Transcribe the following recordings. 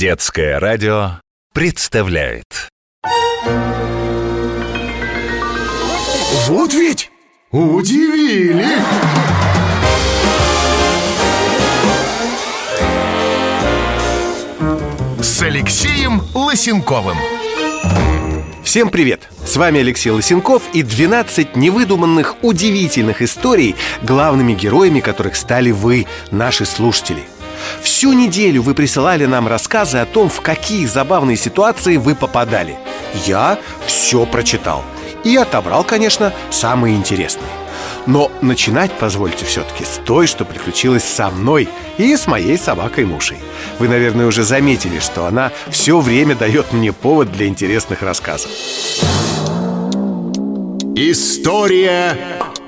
Детское радио представляет Вот ведь удивили! С Алексеем Лысенковым Всем привет! С вами Алексей Лысенков и 12 невыдуманных, удивительных историй, главными героями которых стали вы, наши слушатели. Всю неделю вы присылали нам рассказы о том, в какие забавные ситуации вы попадали. Я все прочитал и отобрал, конечно, самые интересные. Но начинать, позвольте все-таки, с той, что приключилась со мной и с моей собакой Мушей. Вы, наверное, уже заметили, что она все время дает мне повод для интересных рассказов. История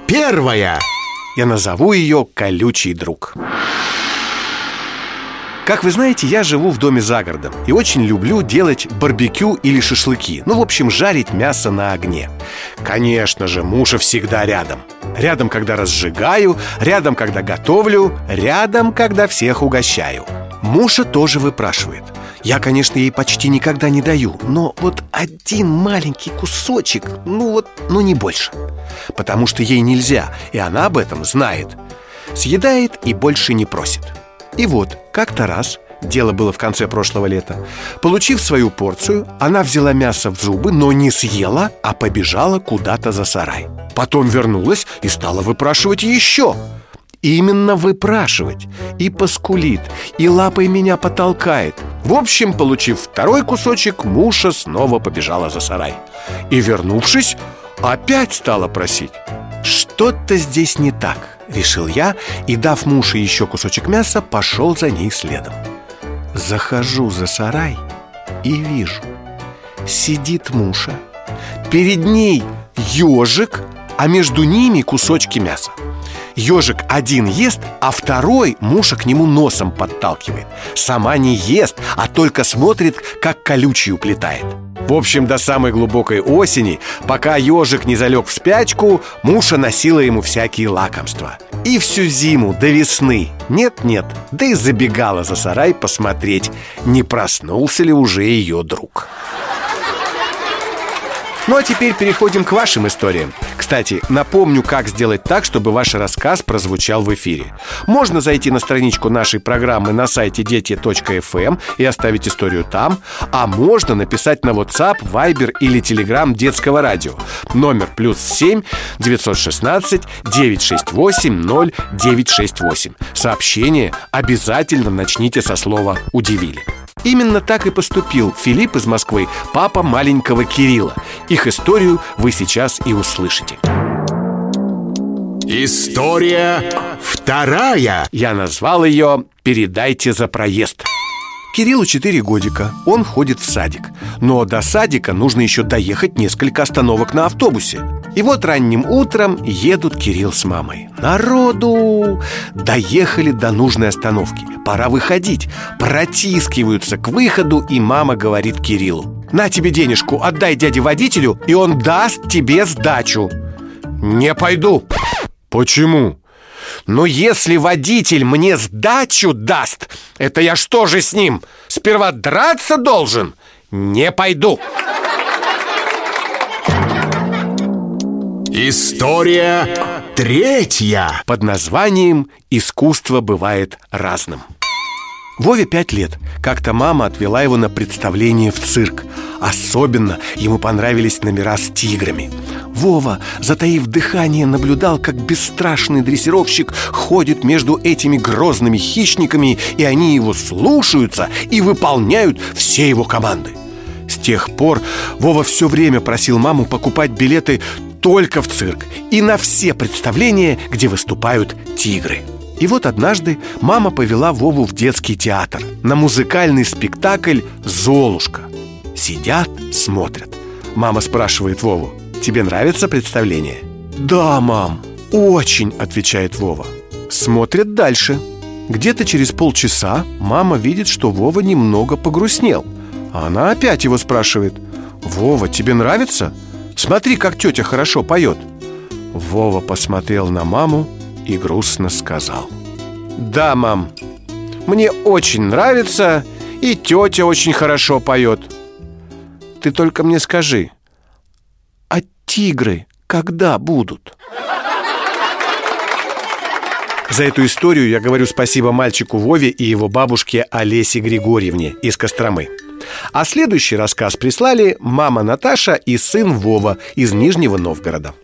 первая Я назову ее «Колючий друг». Как вы знаете, я живу в доме за городом и очень люблю делать барбекю или шашлыки. Ну, в общем, жарить мясо на огне. Конечно же, мужа всегда рядом. Рядом, когда разжигаю, рядом, когда готовлю, рядом, когда всех угощаю. Муша тоже выпрашивает. Я, конечно, ей почти никогда не даю, но вот один маленький кусочек, ну вот, ну не больше. Потому что ей нельзя, и она об этом знает. Съедает и больше не просит. И вот, как-то раз, дело было в конце прошлого лета, получив свою порцию, она взяла мясо в зубы, но не съела, а побежала куда-то за сарай. Потом вернулась и стала выпрашивать еще. Именно выпрашивать. И поскулит, и лапой меня потолкает. В общем, получив второй кусочек, Муша снова побежала за сарай. И, вернувшись, опять стала просить. Что-то здесь не так, решил я и, дав Муше еще кусочек мяса, пошел за ней следом. Захожу за сарай и вижу, сидит Муша, перед ней ежик, а между ними кусочки мяса. Ежик один ест, а второй Муша к нему носом подталкивает. Сама не ест, а только смотрит, как колючий уплетает. В общем, до самой глубокой осени, пока ежик не залег в спячку, Муша носила ему всякие лакомства. И всю зиму до весны нет-нет, да и забегала за сарай посмотреть, не проснулся ли уже ее друг. Ну а теперь переходим к вашим историям. Кстати, напомню, как сделать так, чтобы ваш рассказ прозвучал в эфире. Можно зайти на страничку нашей программы на сайте дети.фм и оставить историю там, а можно написать на WhatsApp, Viber или Telegram детского радио. Номер плюс 7 916 968 0968. Сообщение обязательно начните со слова «удивили». Именно так и поступил Филипп из Москвы, папа маленького Кирилла. Их историю вы сейчас и услышите. История вторая Я назвал ее «Передайте за проезд». Кириллу 4 годика, он ходит в садик Но до садика нужно еще доехать несколько остановок на автобусе И вот ранним утром едут Кирилл с мамой Народу! Доехали до нужной остановки Пора выходить Протискиваются к выходу И мама говорит Кириллу На тебе денежку, отдай дяде водителю И он даст тебе сдачу Не пойду Почему? Но если водитель мне сдачу даст, это я что же с ним? Сперва драться должен? Не пойду. История третья Под названием «Искусство бывает разным». Вове пять лет. Как-то мама отвела его на представление в цирк. Особенно ему понравились номера с тиграми. Вова, затаив дыхание, наблюдал, как бесстрашный дрессировщик ходит между этими грозными хищниками, и они его слушаются и выполняют все его команды. С тех пор Вова все время просил маму покупать билеты только в цирк и на все представления, где выступают тигры. И вот однажды мама повела Вову в детский театр на музыкальный спектакль «Золушка». Сидят, смотрят. Мама спрашивает Вову, тебе нравится представление? Да, мам, очень, отвечает Вова. Смотрят дальше. Где-то через полчаса мама видит, что Вова немного погрустнел. А она опять его спрашивает, Вова, тебе нравится? Смотри, как тетя хорошо поет. Вова посмотрел на маму и грустно сказал Да, мам, мне очень нравится И тетя очень хорошо поет. Ты только мне скажи, а тигры когда будут? За эту историю я говорю спасибо мальчику Вове и его бабушке Олесе Григорьевне из Костромы. А следующий рассказ прислали мама Наташа и сын Вова из Нижнего Новгорода.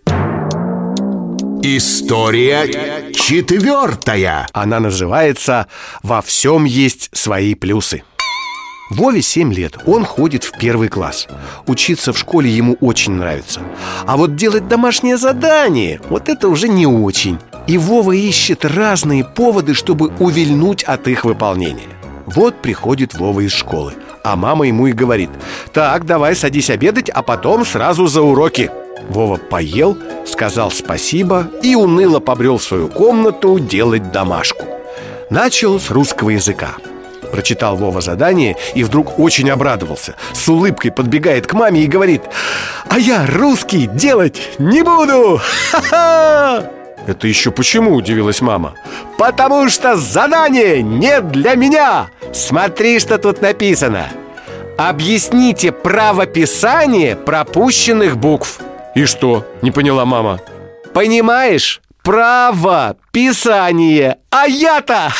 История четвертая. Она называется «Во всем есть свои плюсы». Вове 7 лет, он ходит в первый класс Учиться в школе ему очень нравится А вот делать домашнее задание, вот это уже не очень И Вова ищет разные поводы, чтобы увильнуть от их выполнения Вот приходит Вова из школы А мама ему и говорит Так, давай садись обедать, а потом сразу за уроки Вова поел, сказал спасибо и уныло побрел в свою комнату делать домашку. Начал с русского языка. Прочитал Вова задание и вдруг очень обрадовался. С улыбкой подбегает к маме и говорит А я русский делать не буду! Ха-ха! Это еще почему, удивилась мама? Потому что задание не для меня Смотри, что тут написано Объясните правописание пропущенных букв И что? Не поняла мама Понимаешь? Право, писание А я-то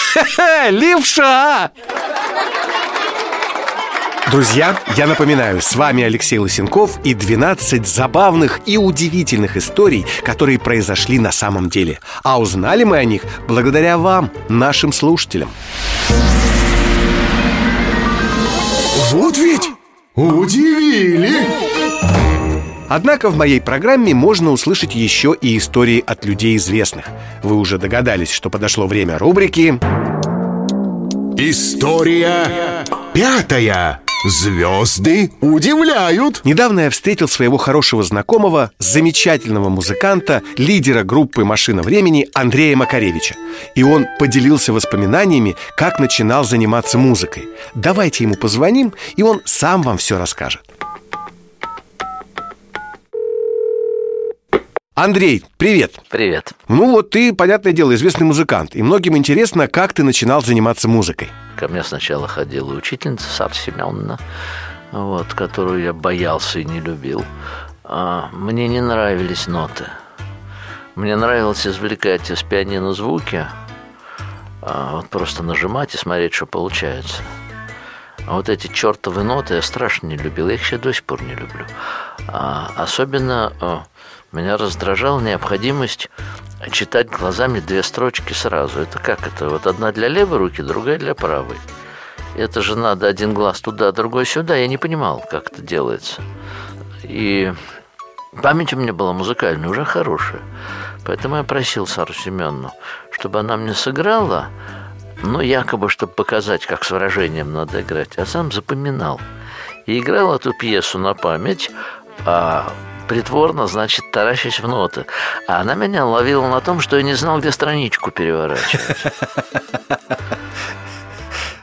левша Друзья, я напоминаю, с вами Алексей Лысенков и 12 забавных и удивительных историй, которые произошли на самом деле. А узнали мы о них благодаря вам, нашим слушателям. Вот ведь удивили! Однако в моей программе можно услышать еще и истории от людей известных. Вы уже догадались, что подошло время рубрики История пятая. Звезды удивляют. Недавно я встретил своего хорошего знакомого, замечательного музыканта, лидера группы «Машина времени» Андрея Макаревича. И он поделился воспоминаниями, как начинал заниматься музыкой. Давайте ему позвоним, и он сам вам все расскажет. Андрей, привет! Привет. Ну вот ты, понятное дело, известный музыкант И многим интересно, как ты начинал заниматься музыкой Ко мне сначала ходила учительница Сара Семеновна, вот, которую я боялся и не любил. А, мне не нравились ноты. Мне нравилось извлекать из пианино звуки, а, вот просто нажимать и смотреть, что получается. А вот эти чертовы ноты я страшно не любил. Я их сейчас до сих пор не люблю. А, особенно а, меня раздражала необходимость читать глазами две строчки сразу. Это как это? Вот одна для левой руки, другая для правой. Это же надо один глаз туда, другой сюда. Я не понимал, как это делается. И память у меня была музыкальная, уже хорошая. Поэтому я просил Сару Семеновну, чтобы она мне сыграла, ну, якобы, чтобы показать, как с выражением надо играть, а сам запоминал. И играл эту пьесу на память, а притворно, значит, таращась в ноты. А она меня ловила на том, что я не знал, где страничку переворачивать.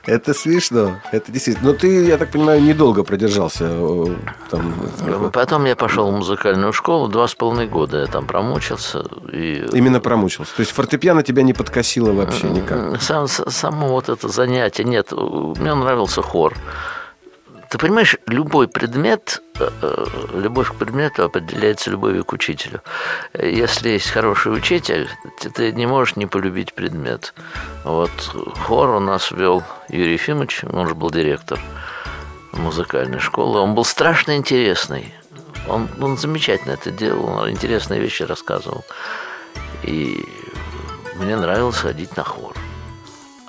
Это смешно, это действительно. Но ты, я так понимаю, недолго продержался э, там. Потом я пошел в музыкальную школу, два с половиной года я там промучился. И... Именно промучился. То есть фортепиано тебя не подкосило вообще никак? Сам, само вот это занятие, нет, мне нравился хор. Ты понимаешь, любой предмет, э, э, любовь к предмету определяется любовью к учителю. Если есть хороший учитель, ты не можешь не полюбить предмет. Вот хор у нас вел Юрий Ефимович, он же был директор музыкальной школы. Он был страшно интересный. Он, он замечательно это делал, он интересные вещи рассказывал. И мне нравилось ходить на хор.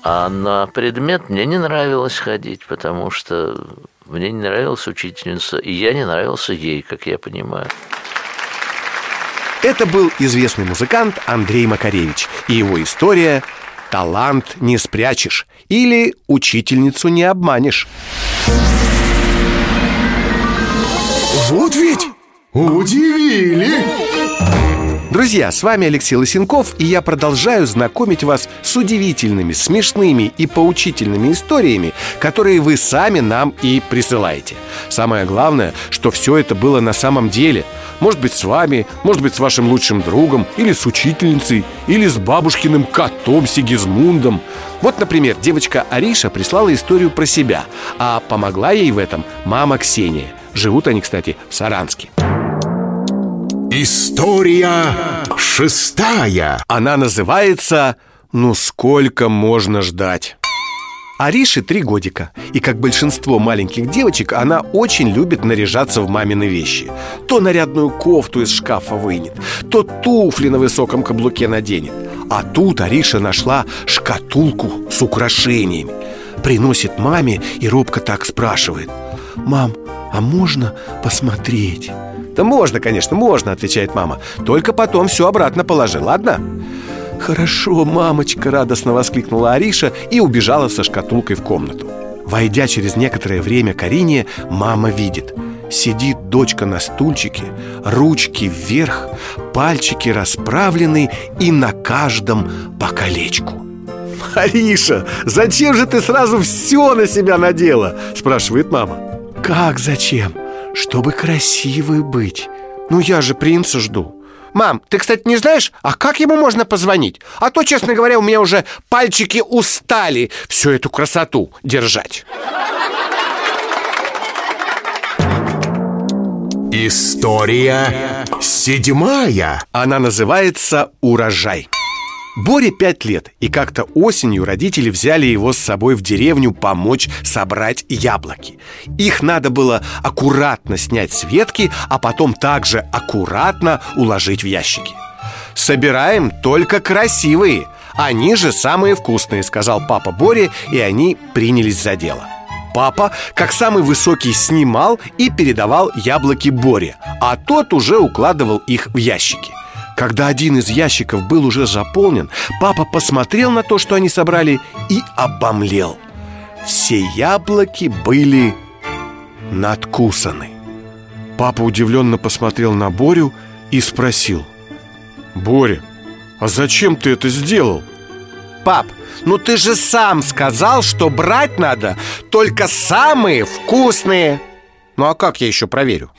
А на предмет мне не нравилось ходить, потому что мне не нравилась учительница, и я не нравился ей, как я понимаю. Это был известный музыкант Андрей Макаревич и его история «Талант не спрячешь» или «Учительницу не обманешь». Вот ведь удивили! Друзья, с вами Алексей Лысенков, и я продолжаю знакомить вас с удивительными, смешными и поучительными историями, которые вы сами нам и присылаете. Самое главное, что все это было на самом деле. Может быть, с вами, может быть, с вашим лучшим другом, или с учительницей, или с бабушкиным котом Сигизмундом. Вот, например, девочка Ариша прислала историю про себя, а помогла ей в этом мама Ксения. Живут они, кстати, в Саранске. История шестая. Она называется «Ну сколько можно ждать?» Арише три годика И как большинство маленьких девочек Она очень любит наряжаться в мамины вещи. То нарядную кофту из шкафа вынет То туфли на высоком каблуке наденет. А тут Ариша нашла шкатулку с украшениями. Приносит маме и робко так спрашивает. «Мам, а можно посмотреть?» «Да можно, конечно, можно», — отвечает мама «Только потом все обратно положи, ладно?» «Хорошо, мамочка!» — радостно воскликнула Ариша и убежала со шкатулкой в комнату Войдя через некоторое время к Арине, мама видит Сидит дочка на стульчике, ручки вверх, пальчики расправлены и на каждом по колечку «Ариша, зачем же ты сразу все на себя надела?» – спрашивает мама «Как зачем? Чтобы красивой быть. Ну я же принца жду. Мам, ты, кстати, не знаешь, а как ему можно позвонить? А то, честно говоря, у меня уже пальчики устали всю эту красоту держать. История седьмая. Она называется «Урожай» Боре пять лет, и как-то осенью родители взяли его с собой в деревню помочь собрать яблоки. Их надо было аккуратно снять с ветки, а потом также аккуратно уложить в ящики. «Собираем только красивые, они же самые вкусные», — сказал папа Боре, и они принялись за дело. Папа, как самый высокий, снимал и передавал яблоки Боре, а тот уже укладывал их в ящики – когда один из ящиков был уже заполнен, папа посмотрел на то, что они собрали, и обомлел. Все яблоки были надкусаны. Папа удивленно посмотрел на Борю и спросил. «Боря, а зачем ты это сделал?» «Пап, ну ты же сам сказал, что брать надо только самые вкусные!» «Ну а как я еще проверю?»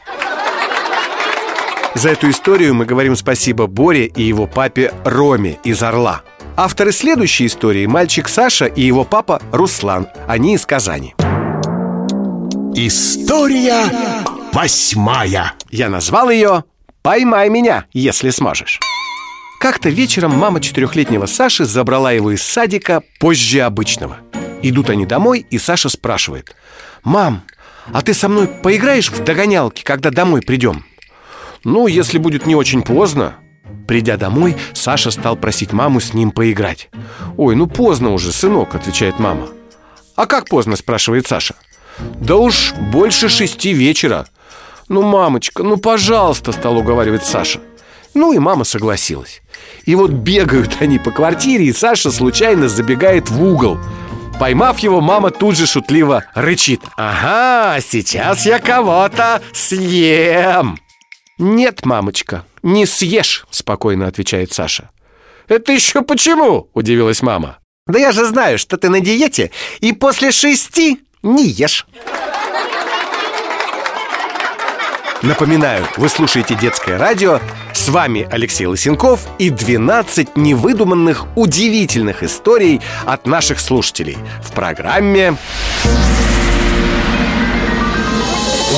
За эту историю мы говорим спасибо Боре и его папе Роме из Орла. Авторы следующей истории – мальчик Саша и его папа Руслан. Они из Казани. История восьмая Я назвал ее «Поймай меня, если сможешь». Как-то вечером мама четырехлетнего Саши забрала его из садика позже обычного. Идут они домой, и Саша спрашивает «Мам, а ты со мной поиграешь в догонялки, когда домой придем?» Ну, если будет не очень поздно. Придя домой, Саша стал просить маму с ним поиграть. «Ой, ну поздно уже, сынок», — отвечает мама. «А как поздно?» — спрашивает Саша. «Да уж больше шести вечера» «Ну, мамочка, ну, пожалуйста», — стал уговаривать Саша. Ну и мама согласилась. И вот бегают они по квартире, и Саша случайно забегает в угол. Поймав его, мама тут же шутливо рычит. «Ага, сейчас я кого-то съем!» «Нет, мамочка, не съешь», — спокойно отвечает Саша. «Это еще почему?» — удивилась мама. «Да я же знаю, что ты на диете и после шести не ешь» Напоминаю, вы слушаете детское радио С вами Алексей Лысенков И 12 невыдуманных, удивительных историй От наших слушателей В программе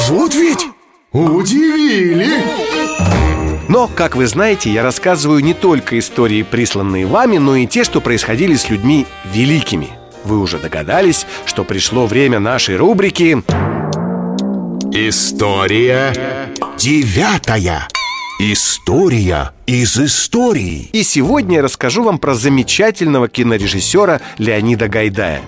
Вот ведь удивили! Но, как вы знаете, я рассказываю не только истории, присланные вами Но и те, что происходили с людьми великими. Вы уже догадались, что пришло время нашей рубрики История девятая. История из истории. И сегодня я расскажу вам про замечательного кинорежиссера Леонида Гайдая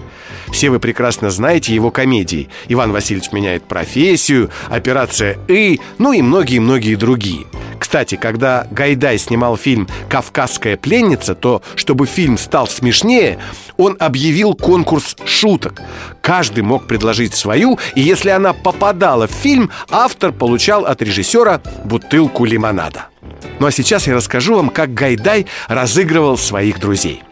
все вы прекрасно знаете его комедии. «Иван Васильевич меняет профессию», «Операция И», ну и многие-многие другие. Кстати, когда Гайдай снимал фильм «Кавказская пленница», то, чтобы фильм стал смешнее, он объявил конкурс шуток. Каждый мог предложить свою, и если она попадала в фильм, автор получал от режиссера бутылку лимонада. Ну а сейчас я расскажу вам, как Гайдай разыгрывал своих друзей.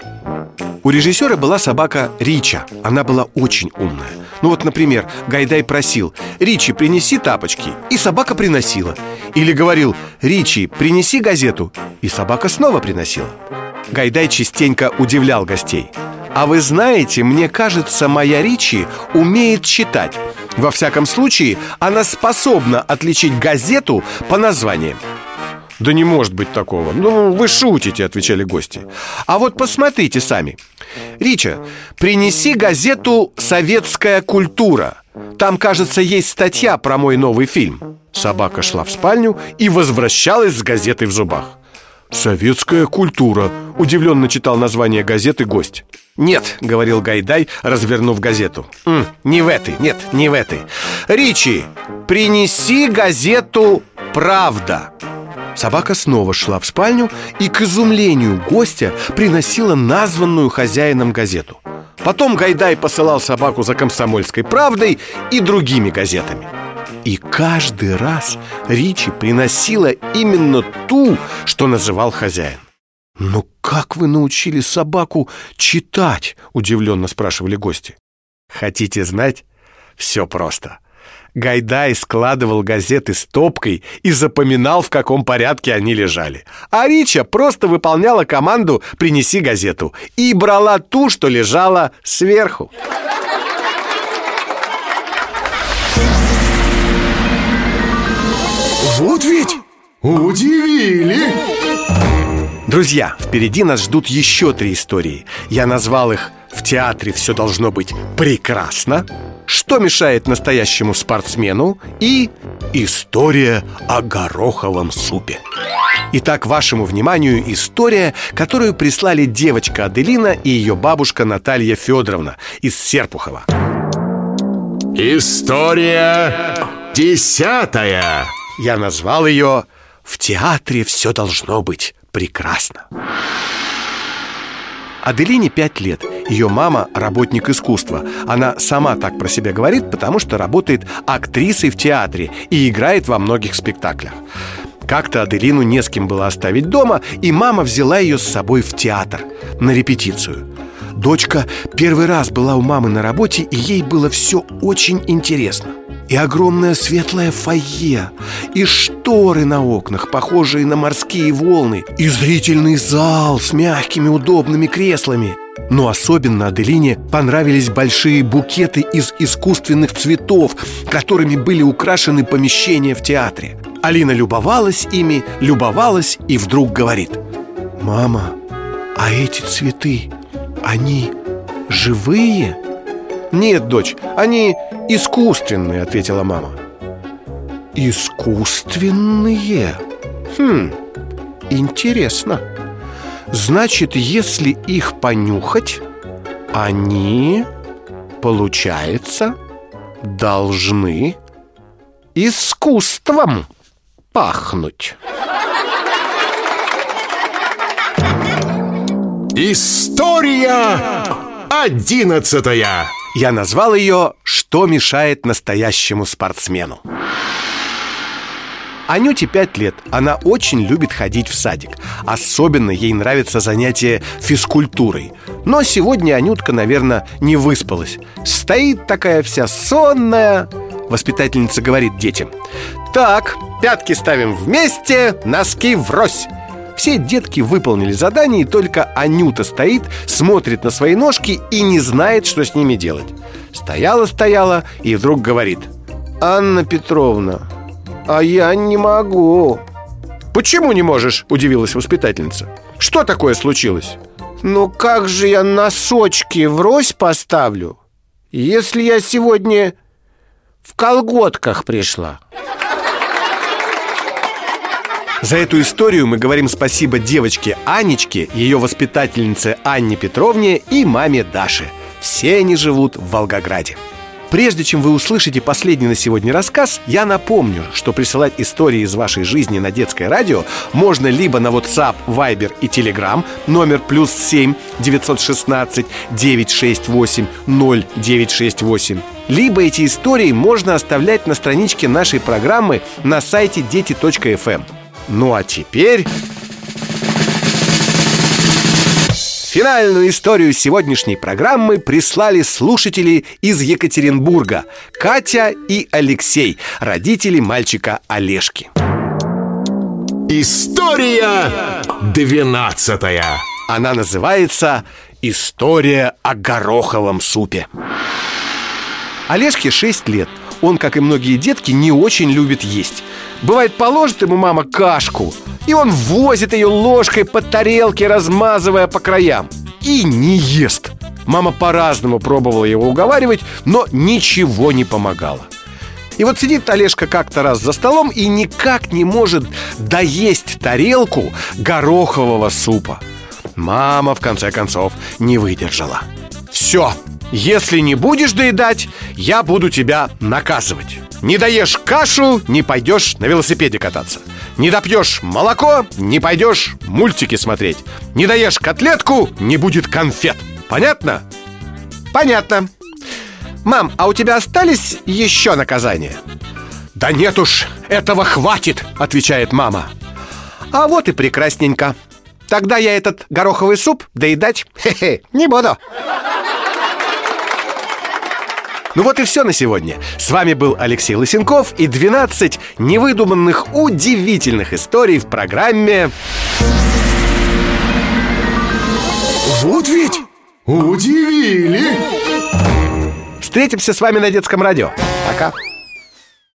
У режиссера была собака Рича. Она была очень умная. Ну вот, например, Гайдай просил «Ричи, принеси тапочки» И собака приносила. Или говорил «Ричи, принеси газету» И собака снова приносила. Гайдай частенько удивлял гостей. А вы знаете, мне кажется, моя Ричи умеет читать. Во всяком случае, она способна отличить газету по названиям да не может быть такого. Ну, вы шутите, отвечали гости. А вот посмотрите сами. Рича, принеси газету «Советская культура» Там, кажется, есть статья про мой новый фильм. Собака шла в спальню и возвращалась с газетой в зубах. «Советская культура», — удивленно читал название газеты гость. «Нет», — говорил Гайдай, развернув газету. М, «Не в этой, нет, не в этой Ричи, принеси газету «Правда» Собака снова шла в спальню и, к изумлению гостя, приносила названную хозяином газету. Потом Гайдай посылал собаку за комсомольской правдой и другими газетами. И каждый раз Ричи приносила именно ту, что называл хозяин. «Ну как вы научили собаку читать?» – удивленно спрашивали гости. «Хотите знать? Все просто». Гайдай складывал газеты стопкой и запоминал, в каком порядке они лежали. А Рича просто выполняла команду «принеси газету» и брала ту, что лежала сверху. Вот ведь удивили! Друзья, впереди нас ждут еще три истории. Я назвал их «В театре все должно быть прекрасно», что мешает настоящему спортсмену и история о гороховом супе. Итак, вашему вниманию история, которую прислали девочка Аделина и ее бабушка Наталья Федоровна из Серпухова. История десятая. Я назвал ее «В театре все должно быть прекрасно». Аделине 5 лет. Ее мама – работник искусства. Она сама так про себя говорит, потому что работает актрисой в театре и играет во многих спектаклях. Как-то Аделину не с кем было оставить дома, и мама взяла ее с собой в театр на репетицию. Дочка первый раз была у мамы на работе, и ей было все очень интересно. И огромное светлое фойе, и шторы на окнах, похожие на морские волны, и зрительный зал с мягкими удобными креслами. Но особенно Аделине понравились большие букеты из искусственных цветов, которыми были украшены помещения в театре. Алина любовалась ими, любовалась и вдруг говорит «Мама, а эти цветы, они живые?» «Нет, дочь, они искусственные», — ответила мама Искусственные? Хм, интересно Значит, если их понюхать, они, получается, должны искусством пахнуть История одиннадцатая Я назвал ее «Что мешает настоящему спортсмену?» Анюте 5 лет. Она очень любит ходить в садик. Особенно ей нравится занятие физкультурой. Но сегодня Анютка, наверное, не выспалась. Стоит такая вся сонная. Воспитательница говорит детям. Так, пятки ставим вместе, носки врозь. Все детки выполнили задание, и только Анюта стоит, смотрит на свои ножки и не знает, что с ними делать. Стояла-стояла и вдруг говорит «Анна Петровна, а я не могу «Почему не можешь?» – удивилась воспитательница Что такое случилось? Ну как же я носочки врозь поставлю, если я сегодня в колготках пришла? За эту историю мы говорим спасибо девочке Анечке, ее воспитательнице Анне Петровне и маме Даше. Все они живут в Волгограде. Прежде чем вы услышите последний на сегодня рассказ, я напомню, что присылать истории из вашей жизни на детское радио можно либо на WhatsApp, Viber и Telegram номер плюс 7 916 968 0968, либо эти истории можно оставлять на страничке нашей программы на сайте дети.фм. Ну а теперь... Финальную историю сегодняшней программы прислали слушатели из Екатеринбурга Катя и Алексей, родители мальчика Олежки. История двенадцатая. Она называется «История о гороховом супе» Олежке 6 лет Он, как и многие детки, не очень любит есть Бывает, положит ему мама кашку И он возит ее ложкой по тарелке, размазывая по краям И не ест Мама по-разному пробовала его уговаривать, но ничего не помогало и вот сидит Олежка как-то раз за столом и никак не может доесть тарелку горохового супа. Мама, в конце концов, не выдержала. Все, если не будешь доедать, я буду тебя наказывать. Не доешь кашу, не пойдешь на велосипеде кататься. Не допьешь молоко, не пойдешь мультики смотреть. Не доешь котлетку, не будет конфет. Понятно? Понятно. Мам, а у тебя остались еще наказания? Да нет уж, этого хватит, отвечает мама А вот и прекрасненько Тогда я этот гороховый суп доедать хе-хе, не буду ну вот и все на сегодня. С вами был Алексей Лысенков и 12 невыдуманных удивительных историй в программе Вот ведь удивили Встретимся с вами на детском радио. Пока.